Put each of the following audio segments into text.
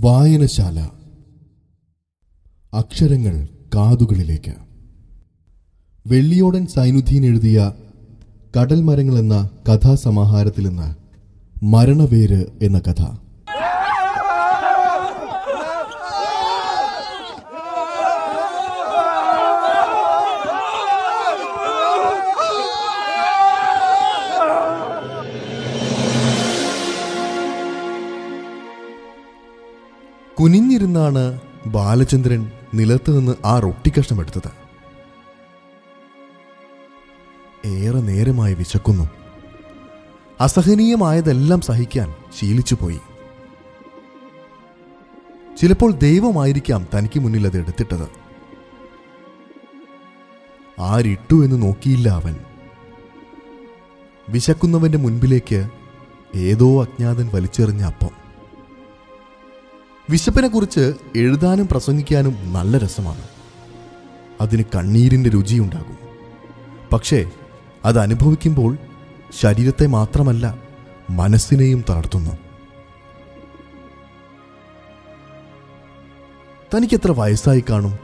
വായനശാല. അക്ഷരങ്ങൾ കാതുകളിലേക്ക്. വെള്ളിയോടൻ സൈനുദ്ദീൻ എഴുതിയ കടൽ മരങ്ങൾ എന്ന കഥാസമാഹാരത്തിൽ നിന്ന് മരണവേര് എന്ന കഥ. കുനിഞ്ഞിരുന്നാണ് ബാലചന്ദ്രൻ നിലത്ത് നിന്ന് ആ റൊട്ടിക്കഷ്ണം എടുത്തത്. ഏറെ നേരമായി വിശക്കുന്നു. അസഹനീയമായതെല്ലാം സഹിക്കാൻ ശീലിച്ചുപോയി. ചിലപ്പോൾ ദൈവമായിരിക്കാം തനിക്ക് മുന്നിൽ അത് എടുത്തിട്ടത്. ആരിട്ടു എന്ന് നോക്കിയില്ല അവൻ. വിശക്കുന്നവന്റെ മുൻപിലേക്ക് ഏതോ അജ്ഞാതൻ വലിച്ചെറിഞ്ഞ അപ്പം. വിശപ്പിനെക്കുറിച്ച് എഴുതാനും പ്രസംഗിക്കാനും നല്ല രസമാണ്. അതിന് കണ്ണീരിന്റെ രുചിയുണ്ടാകും. പക്ഷേ അത് അനുഭവിക്കുമ്പോൾ ശരീരത്തെ മാത്രമല്ല മനസ്സിനെയും തളർത്തുന്നു. തനിക്കെത്ര വയസ്സായി കാണും?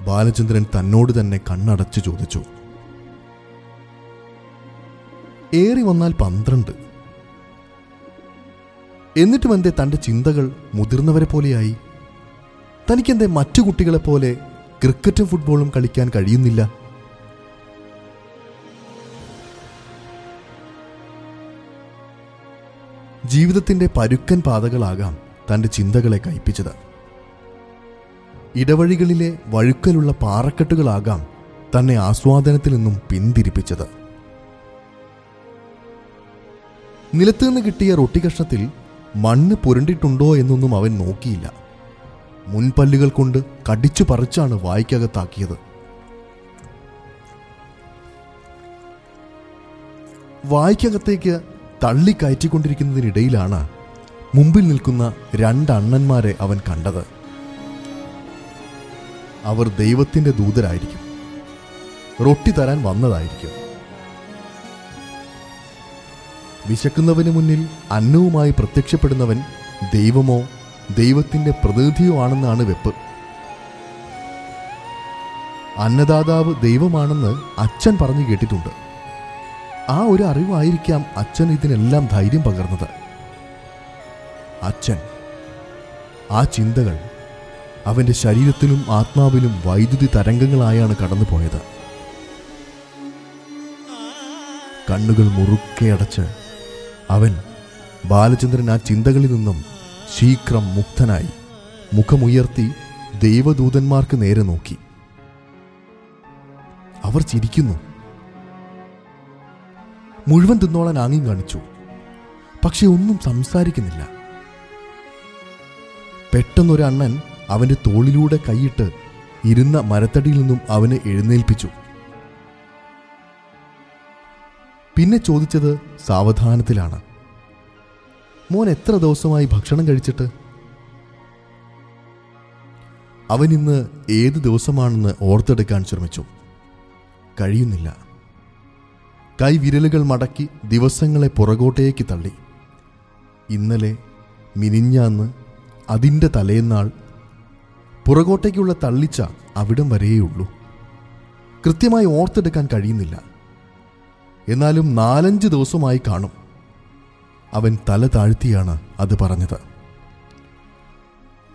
ബാലചന്ദ്രൻ തന്നോട് തന്നെ കണ്ണടച്ചു ചോദിച്ചു. ഏറി വന്നാൽ പന്ത്രണ്ട്. എന്നിട്ടും എന്തേ തന്റെ ചിന്തകൾ മുതിർന്നവരെ പോലെയായി? തനിക്കെന്തേ മറ്റു കുട്ടികളെപ്പോലെ ക്രിക്കറ്റും ഫുട്ബോളും കളിക്കാൻ കഴിയുന്നില്ല? ജീവിതത്തിന്റെ പരുക്കൻ പാതകളാകാം തന്റെ ചിന്തകളെ കയ്പിച്ചത് ഇടവഴികളിലെ വഴുക്കലുള്ള പാറക്കെട്ടുകളാകാം തന്നെ ആസ്വാദനത്തിൽ നിന്നും പിന്തിരിപ്പിച്ചത്. നിലത്തുനിന്ന് കിട്ടിയ റൊട്ടി കഷ്ണത്തിൽ മണ്ണ് പുരണ്ടിട്ടുണ്ടോ എന്നൊന്നും അവൻ നോക്കിയില്ല. മുൻപല്ലുകൾ കൊണ്ട് കടിച്ചു പറിച്ചാണ് വായിക്കകത്താക്കിയത്. വായിക്കകത്തേക്ക് തള്ളിക്കയറ്റിക്കൊണ്ടിരിക്കുന്നതിനിടയിലാണ് മുമ്പിൽ നിൽക്കുന്ന രണ്ട് അണ്ണന്മാരെ അവൻ കണ്ടത്. അവർ ദൈവത്തിന്റെ ദൂതരായിരിക്കും. റൊട്ടി തരാൻ വന്നതായിരിക്കും. വിശക്കുന്നവന് മുന്നിൽ അന്നവുമായി പ്രത്യക്ഷപ്പെടുന്നവൻ ദൈവമോ ദൈവത്തിന്റെ പ്രതിനിധിയോ ആണെന്നാണ് വെപ്പ്. അന്നദാതാവ് ദൈവമാണെന്ന് അച്ഛൻ പറഞ്ഞു കേട്ടിട്ടുണ്ട്. ആ ഒരു അറിവായിരിക്കാം അച്ഛൻ ഇതിനെല്ലാം ധൈര്യം പകർന്നത്. അച്ഛൻ ആ ചിന്തകൾ അവന്റെ ശരീരത്തിലും ആത്മാവിലും വൈദ്യുതി തരംഗങ്ങളായാണ് കടന്നുപോയത്. കണ്ണുകൾ മുറുക്കെ അടച്ച് അവൻ ബാലചന്ദ്രൻ ആ ചിന്തകളിൽ നിന്നും ശീഘ്രം മുക്തനായി. മുഖമുയർത്തി ദൈവദൂതന്മാർക്ക് നേരെ നോക്കി. അവർ ചിരിക്കുന്നു. മുഴുവൻ തിന്നോളാൻ ആംഗ്യം കാണിച്ചു. പക്ഷെ ഒന്നും സംസാരിക്കുന്നില്ല. പെട്ടെന്നൊരു അണ്ണൻ അവന്റെ തോളിലൂടെ കൈയിട്ട് ഇരുന്ന മരത്തടിയിൽ നിന്നും അവനെ എഴുന്നേൽപ്പിച്ചു. പിന്നെ ചോദിച്ചത് സാവധാനത്തിലാണ്. മോൻ എത്ര ദിവസമായി ഭക്ഷണം കഴിച്ചിട്ട്? അവൻ ഇന്ന് ഏത് ദിവസമാണെന്ന് ഓർത്തെടുക്കാൻ ശ്രമിച്ചു. കഴിയുന്നില്ല. കൈവിരലുകൾ മടക്കി ദിവസങ്ങളെ പുറകോട്ടേക്ക് തള്ളി. ഇന്നലെ മിനിഞ്ഞാന്ന് അതിന്റെ തലേന്നാൾ പുറകോട്ടേക്കുള്ള തള്ളിച്ച അവിടം വരെയുള്ളൂ കൃത്യമായി ഓർത്തെടുക്കാൻ കഴിയുന്നില്ല. എന്നാലും നാലഞ്ച് ദിവസമായി കാണും. അവൻ തല താഴ്ത്തിയാണ് അത് പറഞ്ഞത്.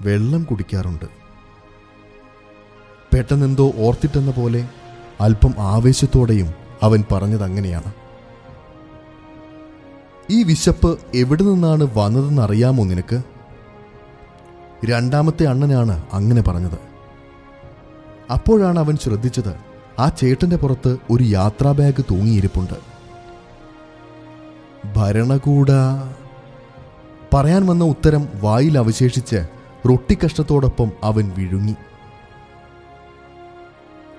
വെള്ളം കുടിക്കാറുണ്ട്. പെട്ടെന്നെന്തോ ഓർത്തിട്ടെന്ന പോലെ അല്പം ആവേശത്തോടെയും അവൻ പറഞ്ഞത് അങ്ങനെയാണ്. ഈ വിശപ്പ് എവിടെ നിന്നാണ് വന്നതെന്നറിയാമോ നിനക്ക്? രണ്ടാമത്തെ അണ്ണനാണ് അങ്ങനെ പറഞ്ഞത്. അപ്പോഴാണ് അവൻ ശ്രദ്ധിച്ചത് ആ ചേട്ടന്റെ പുറത്ത് ഒരു യാത്രാ ബാഗ് തൂങ്ങിയിരിപ്പുണ്ട്. ഭരണകൂട. പറയാൻ വന്ന ഉത്തരം വായിൽ അവശേഷിച്ച് റൊട്ടിക്കഷ്ടത്തോടൊപ്പം അവൻ വിഴുങ്ങി.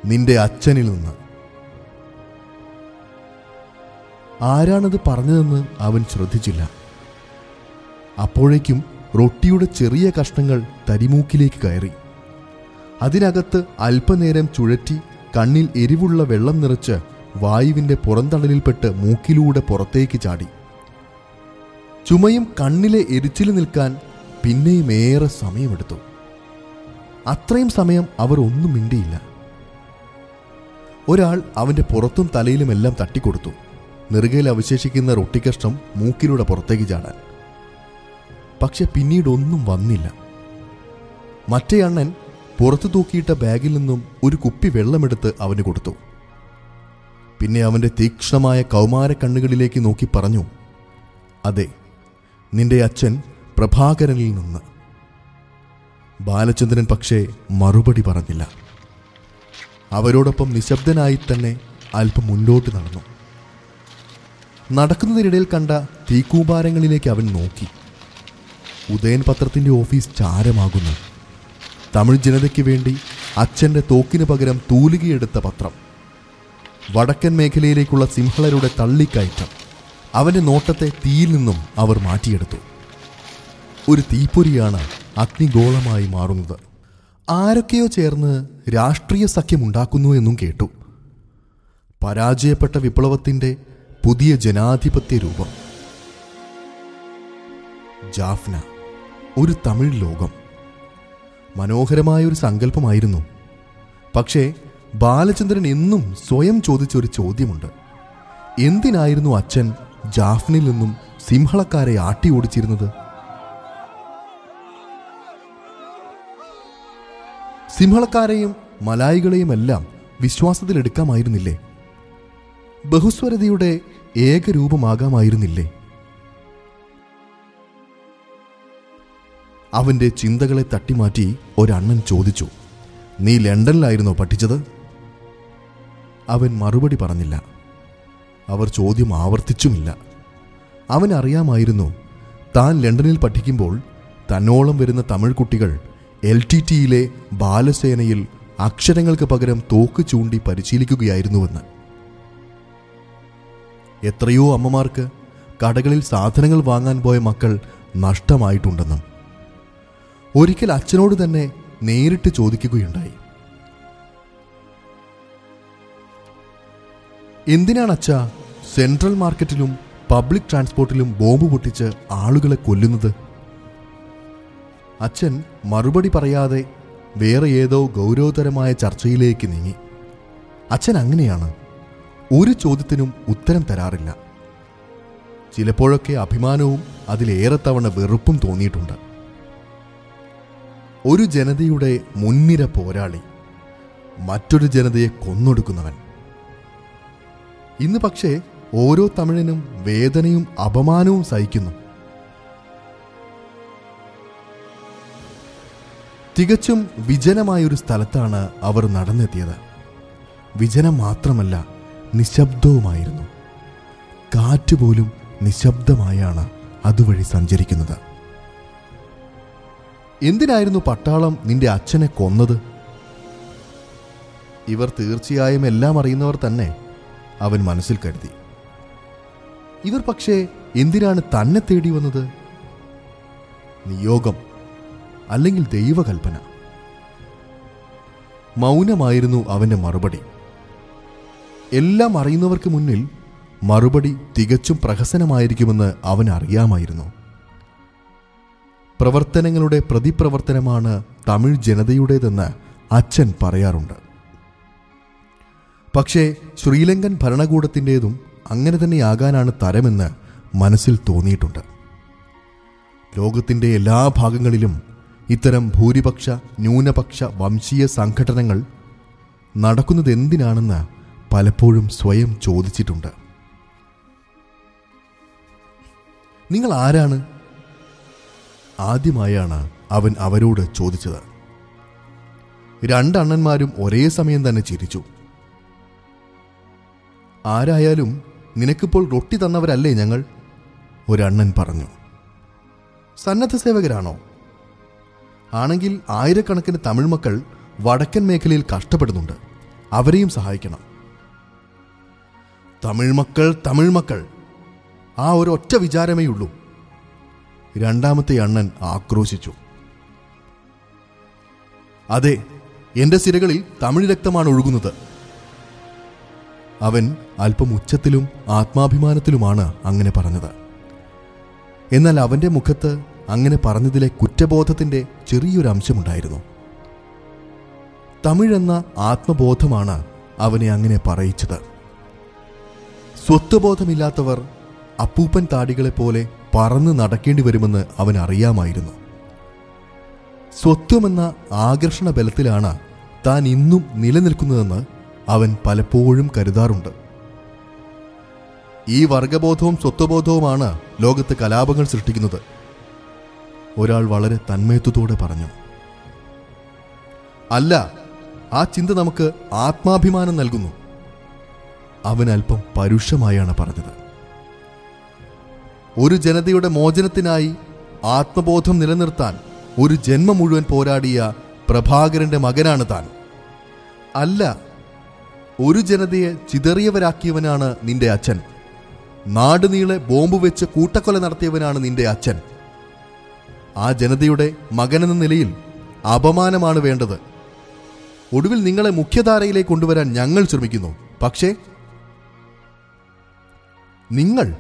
നിന്റെ അച്ഛനിൽ നിന്ന്. ആരാണത് പറഞ്ഞതെന്ന് അവൻ ശ്രദ്ധിച്ചില്ല. അപ്പോഴേക്കും റൊട്ടിയുടെ ചെറിയ കഷ്ണങ്ങൾ തരിമൂക്കിലേക്ക് കയറി. അതിനകത്ത് അല്പനേരം ചുഴറ്റി കണ്ണിൽ എരിവുള്ള വെള്ളം നിറച്ച് വായുവിന്റെ പുറന്തടലിൽപ്പെട്ട് മൂക്കിലൂടെ പുറത്തേക്ക് ചാടി. ചുമയും കണ്ണിലെ എരിച്ചിൽ നിൽക്കാൻ പിന്നെയും ഏറെ സമയമെടുത്തു. അത്രയും സമയം അവർ ഒന്നും മിണ്ടിയില്ല. ഒരാൾ അവന്റെ പുറത്തും തലയിലുമെല്ലാം തട്ടിക്കൊടുത്തു. നെറുകയിൽ അവശേഷിക്കുന്ന റൊട്ടിക്കഷ്ണം മൂക്കിലൂടെ പുറത്തേക്ക് ചാടാൻ. പക്ഷെ പിന്നീടൊന്നും വന്നില്ല. മറ്റേ അണ്ണൻ പുറത്തു തൂക്കിയിട്ട ബാഗിൽ നിന്നും ഒരു കുപ്പി വെള്ളമെടുത്ത് അവന് കൊടുത്തു. പിന്നെ അവന്റെ തീക്ഷ്ണമായ കൗമാര കണ്ണുകളിലേക്ക് നോക്കി പറഞ്ഞു അതെ നിന്റെ അച്ഛൻ പ്രഭാകരനിൽ നിന്ന്. ബാലചന്ദ്രൻ പക്ഷേ മറുപടി പറഞ്ഞില്ല. അവരോടൊപ്പം നിശബ്ദനായി തന്നെ അല്പം മുന്നോട്ട് നടന്നു. നടക്കുന്നതിനിടയിൽ കണ്ട തീക്കൂമ്പാരങ്ങളിലേക്ക് അവൻ നോക്കി. ഉദയൻ പത്രത്തിന്റെ ഓഫീസ് ചാരമാകുന്നു. തമിഴ് ജനതയ്ക്ക് വേണ്ടി അച്ഛന്റെ തോക്കിന് പകരം തൂലികയെടുത്ത പത്രം. വടക്കൻ മേഖലയിലേക്കുള്ള സിംഹളരുടെ തള്ളിക്കയറ്റം. അവന്റെ നോട്ടത്തെ തീയിൽ നിന്നും അവർ മാറ്റിയെടുത്തു. ഒരു തീപ്പൊരിയാണ് അഗ്നിഗോളമായി മാറുന്നത്. ആരൊക്കെയോ ചേർന്ന് രാഷ്ട്രീയ സഖ്യമുണ്ടാക്കുന്നു എന്നും കേട്ടു. പരാജയപ്പെട്ട വിപ്ലവത്തിന്റെ പുതിയ ജനാധിപത്യ രൂപം. ജാഫ്ന ഒരു തമിഴ് ലോകം. മനോഹരമായ ഒരു സങ്കല്പമായിരുന്നു. പക്ഷേ ബാലചന്ദ്രൻ എന്നും സ്വയം ചോദിച്ച ഒരു ചോദ്യമുണ്ട്. എന്തിനായിരുന്നു അച്ഛൻ ജാഫ്നിൽ നിന്നും സിംഹളക്കാരെ ആട്ടി ഓടിച്ചിരുന്നത്? സിംഹളക്കാരെയും മലായികളെയും എല്ലാം വിശ്വാസത്തിലെടുക്കാമായിരുന്നില്ലേ? ബഹുസ്വരതയുടെ ഏകരൂപമാകാമായിരുന്നില്ലേ? അവന്റെ ചിന്തകളെ തട്ടിമാറ്റി ഒരണ്ണൻ ചോദിച്ചു നീ ലണ്ടനിലായിരുന്നോ പഠിച്ചത്? അവൻ മറുപടി പറഞ്ഞില്ല. അവർ ചോദ്യം ആവർത്തിച്ചുമില്ല. അവൻ അറിയാമായിരുന്നു താൻ ലണ്ടനിൽ പഠിക്കുമ്പോൾ തന്നോളം വരുന്ന തമിഴ് കുട്ടികൾ എൽ ടി ടിയിലെ ബാലസേനയിൽ അക്ഷരങ്ങൾക്ക് പകരം തോക്ക് ചൂണ്ടി പരിശീലിക്കുകയായിരുന്നുവെന്ന്. എത്രയോ അമ്മമാർക്ക് കടകളിൽ സാധനങ്ങൾ വാങ്ങാൻ പോയ മക്കൾ നഷ്ടമായിട്ടുണ്ടെന്നും ഒരിക്കൽ അച്ഛനോട് തന്നെ നേരിട്ട് ചോദിക്കുകയുണ്ടായി. എന്തിനാണ് അച്ഛ സെൻട്രൽ മാർക്കറ്റിലും പബ്ലിക് ട്രാൻസ്പോർട്ടിലും ബോംബ് പൊട്ടിച്ച് ആളുകളെ കൊല്ലുന്നത്? അച്ഛൻ മറുപടി പറയാതെ വേറെ ഏതോ ഗൗരവതരമായ ചർച്ചയിലേക്ക് നീങ്ങി. അച്ഛൻ അങ്ങനെയാണ് ഒരു ചോദ്യത്തിനും ഉത്തരം തരാറില്ല. ചിലപ്പോഴൊക്കെ അഭിമാനവും അതിലേറെ തവണ വെറുപ്പും തോന്നിയിട്ടുണ്ട്. ഒരു ജനതയുടെ മുൻനിര പോരാളി മറ്റൊരു ജനതയെ കൊന്നൊടുക്കുന്നവൻ. ഇന്ന് പക്ഷേ ഓരോ തമിഴനും വേദനയും അപമാനവും സഹിക്കുന്നു. തികച്ചും വിജനമായൊരു സ്ഥലത്താണ് അവർ നടന്നെത്തിയത്. വിജനം മാത്രമല്ല നിശബ്ദവുമായിരുന്നു. കാറ്റുപോലും നിശബ്ദമായാണ് അതുവഴി സഞ്ചരിക്കുന്നത്. എന്തിനായിരുന്നു പട്ടാളം നിന്റെ അച്ഛനെ കൊന്നത്? ഇവർ തീർച്ചയായും എല്ലാം അറിയുന്നവർ തന്നെ അവൻ മനസ്സിൽ കരുതി. ഇവർ പക്ഷേ എന്തിനാണ് തന്നെ തേടി വന്നത്? നിയോഗം അല്ലെങ്കിൽ ദൈവകൽപ്പന? മൗനമായിരുന്നു അവന്റെ മറുപടി. എല്ലാം അറിയുന്നവർക്ക് മുന്നിൽ മറുപടി തികച്ചും പ്രഹസനമായിരിക്കുമെന്ന് അവൻ അറിയാമായിരുന്നു. പ്രവർത്തനങ്ങളുടെ പ്രതിപ്രവർത്തനമാണ് തമിഴ് ജനതയുടേതെന്ന് അച്ഛൻ പറയാറുണ്ട്. പക്ഷേ ശ്രീലങ്കൻ ഭരണകൂടത്തിന്റെതും അങ്ങനെ തന്നെയാകാനാണ് തരമെന്ന് മനസ്സിൽ തോന്നിയിട്ടുണ്ട്. ലോകത്തിന്റെ എല്ലാ ഭാഗങ്ങളിലും ഇത്തരം ഭൂരിപക്ഷ ന്യൂനപക്ഷ വംശീയ സംഘടനകൾ നടക്കുന്നത് എന്തിനാണെന്ന് പലപ്പോഴും സ്വയം ചോദിച്ചിട്ടുണ്ട്. നിങ്ങൾ ആരാണ്? ആദ്യമായാണ് അവൻ അവരോട് ചോദിച്ചത്. രണ്ടണ്ണന്മാരും ഒരേ സമയം തന്നെ ചിരിച്ചു. ആരായാലും നിനക്കിപ്പോൾ റൊട്ടി തന്നവരല്ലേ ഞങ്ങൾ? ഒരണ്ണൻ പറഞ്ഞു. സന്നദ്ധ സേവകരാണോ ആണെങ്കിൽ ആയിരക്കണക്കിന് തമിഴ് മക്കൾ വടക്കൻ മേഖലയിൽ കഷ്ടപ്പെടുന്നുണ്ട്. അവരെയും സഹായിക്കണം. തമിഴ് മക്കൾ തമിഴ് മക്കൾ. ആ ഒരൊറ്റ വിചാരമേ ഉള്ളൂ. രണ്ടാമത്തെ അണ്ണൻ ആക്രോശിച്ചു. അതെ എന്റെ സിരകളിൽ തമിഴ് രക്തമാണ് ഒഴുകുന്നത്. അവൻ അല്പം ഉച്ചത്തിലും ആത്മാഭിമാനത്തിലുമാണ് അങ്ങനെ പറഞ്ഞത്. എന്നാൽ അവന്റെ മുഖത്ത് അങ്ങനെ പറഞ്ഞതിലെ കുറ്റബോധത്തിന്റെ ചെറിയൊരു അംശമുണ്ടായിരുന്നു. തമിഴെന്ന ആത്മബോധമാണ് അവനെ അങ്ങനെ പറയിച്ചത്. സ്വത്വബോധമില്ലാത്തവർ അപ്പൂപ്പൻ താടികളെ പോലെ പറന്ന് നടക്കേണ്ടി വരുമെന്ന് അവൻ അറിയാമായിരുന്നു. സ്വത്വമെന്ന ആകർഷണ ബലത്തിലാണ് താൻ ഇന്നും നിലനിൽക്കുന്നതെന്ന് അവൻ പലപ്പോഴും കരുതാറുണ്ട്. ഈ വർഗബോധവും സ്വത്വബോധവുമാണ് ലോകത്ത് കലാപങ്ങൾ സൃഷ്ടിക്കുന്നത്. ഒരാൾ വളരെ തന്മയത്വത്തോടെ പറഞ്ഞു അല്ല ആ ചിന്ത നമുക്ക് ആത്മാഭിമാനം നൽകുന്നു. അവൻ അല്പം പരുഷമായാണ് പറഞ്ഞത്. ഒരു ജനതയുടെ മോചനത്തിനായി ആത്മബോധം നിലനിർത്താൻ ഒരു ജന്മം മുഴുവൻ പോരാടിയ പ്രഭാകരന്റെ മകനാണ് താൻ. അല്ല ഒരു ജനതയെ ചിതറിയവരാക്കിയവനാണ് നിന്റെ അച്ഛൻ. നാടുനീളെ ബോംബ് വെച്ച് കൂട്ടക്കൊല നടത്തിയവനാണ് നിന്റെ അച്ഛൻ. ആ ജനതയുടെ മകനെന്ന നിലയിൽ അപമാനമാണ് വേണ്ടത്. ഒടുവിൽ നിങ്ങളെ മുഖ്യധാരയിലേക്ക് കൊണ്ടുവരാൻ ഞങ്ങൾ ശ്രമിക്കുന്നു. പക്ഷേ നിങ്ങൾ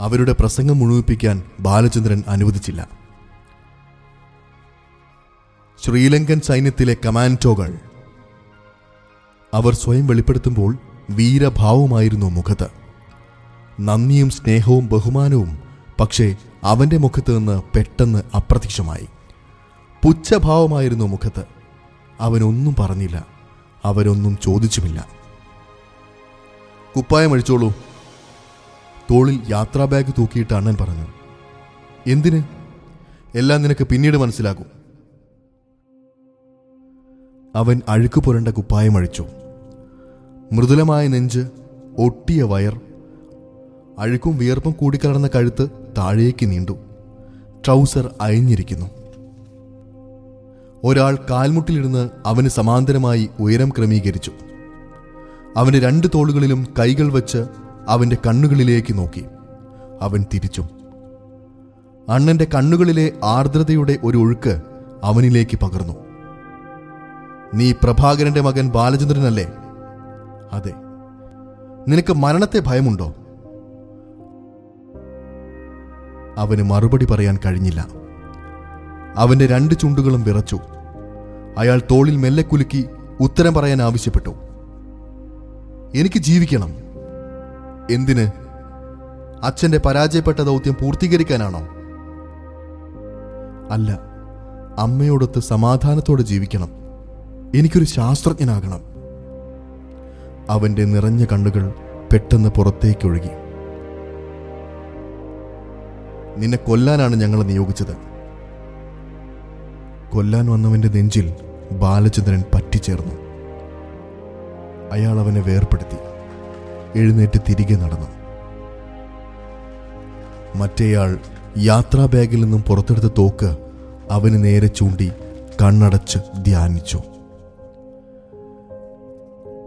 അവരുടെ പ്രസംഗം മുഴുവിപ്പിക്കാൻ ബാലചന്ദ്രൻ അനുവദിച്ചില്ല. ശ്രീലങ്കൻ സൈന്യത്തിലെ കമാൻഡോകൾ അവർ സ്വയം വെളിപ്പെടുത്തുമ്പോൾ വീരഭാവമായിരുന്നു മുഖത്ത്. നന്ദിയും സ്നേഹവും ബഹുമാനവും പക്ഷേ അവന്റെ മുഖത്ത് നിന്ന് പെട്ടെന്ന് അപ്രത്യക്ഷമായി. പുച്ഛഭാവമായിരുന്നു മുഖത്ത്. അവനൊന്നും പറഞ്ഞില്ല. അവരൊന്നും ചോദിച്ചുമില്ല. കുപ്പായം അഴിച്ചോളൂ. തോളിൽ യാത്രാ ബാഗ് തൂക്കിയിട്ട് അണ്ണൻ പറഞ്ഞു എന്തിന്? എല്ലാം നിനക്ക് പിന്നീട് മനസ്സിലാകും. അവൻ അഴുക്ക് പുരണ്ട കുപ്പായം അഴിച്ചു. മൃദുലമായ നെഞ്ച് ഒട്ടിയ വയർ അഴുക്കും വിയർപ്പും കൂടിക്കലർന്ന കഴുത്ത് താഴേക്ക് നീണ്ടു. ട്രൗസർ അയഞ്ഞിരിക്കുന്നു. ഒരാൾ കാൽമുട്ടിലിരുന്ന് അവന് സമാന്തരമായി ഉയരം ക്രമീകരിച്ചു. അവന്റെ രണ്ട് തോളുകളിലും കൈകൾ വച്ച് അവന്റെ കണ്ണുകളിലേക്ക് നോക്കി. അവൻ തിരിച്ചു അണ്ണന്റെ കണ്ണുകളിലെ ആർദ്രതയുടെ ഒരു ഒഴുക്ക് അവനിലേക്ക് പകർന്നു. നീ പ്രഭാകരന്റെ മകൻ ബാലചന്ദ്രനല്ലേ? അതെ. നിനക്ക് മരണത്തെ ഭയമുണ്ടോ? അവന് മറുപടി പറയാൻ കഴിഞ്ഞില്ല. അവന്റെ രണ്ട് ചുണ്ടുകളും വിറച്ചു. അയാൾ തോളിൽ മെല്ലെ കുലുക്കി ഉത്തരം പറയാൻ ആവശ്യപ്പെട്ടു. എനിക്ക് ജീവിക്കണം. എന്തിന്? അച്ഛന്റെ പരാജയപ്പെട്ട ദൗത്യം പൂർത്തീകരിക്കാനാണോ? അല്ല അമ്മയോടൊത്ത് സമാധാനത്തോടെ ജീവിക്കണം. എനിക്കൊരു ശാസ്ത്രജ്ഞനാകണം. അവന്റെ നിറഞ്ഞ കണ്ണുകൾ പെട്ടെന്ന് പുറത്തേക്കൊഴുകി. നിന്നെ കൊല്ലാനാണ് ഞങ്ങൾ നിയോഗിച്ചത്. കൊല്ലാൻ വന്നവന്റെ നെഞ്ചിൽ ബാലചന്ദ്രൻ പറ്റിച്ചേർന്നു. അയാൾ അവനെ വേർപ്പെടുത്തി. എഴുന്നേറ്റ് തിരികെ നടന്നു. മറ്റേയാൾ യാത്രാ ബാഗിൽ നിന്നും പുറത്തെടുത്ത തോക്ക് അവന് നേരെ ചൂണ്ടി കണ്ണടച്ച് ധ്യാനിച്ചു.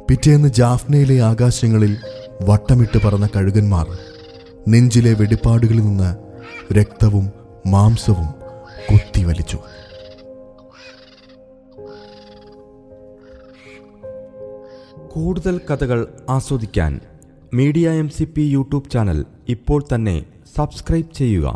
പിറ്റേന്ന് ജാഫ്നയിലെ ആകാശങ്ങളിൽ വട്ടമിട്ട് പറന്ന കഴുകന്മാർ നെഞ്ചിലെ വെടിപ്പാടുകളിൽ നിന്ന് രക്തവും മാംസവും കുത്തിവലിച്ചു. കൂടുതൽ കഥകൾ ആസ്വദിക്കാൻ media M C P YouTube channel ഇപ്പോൾ തന്നെ സബ്സ്ക്രൈബ് ചെയ്യുക.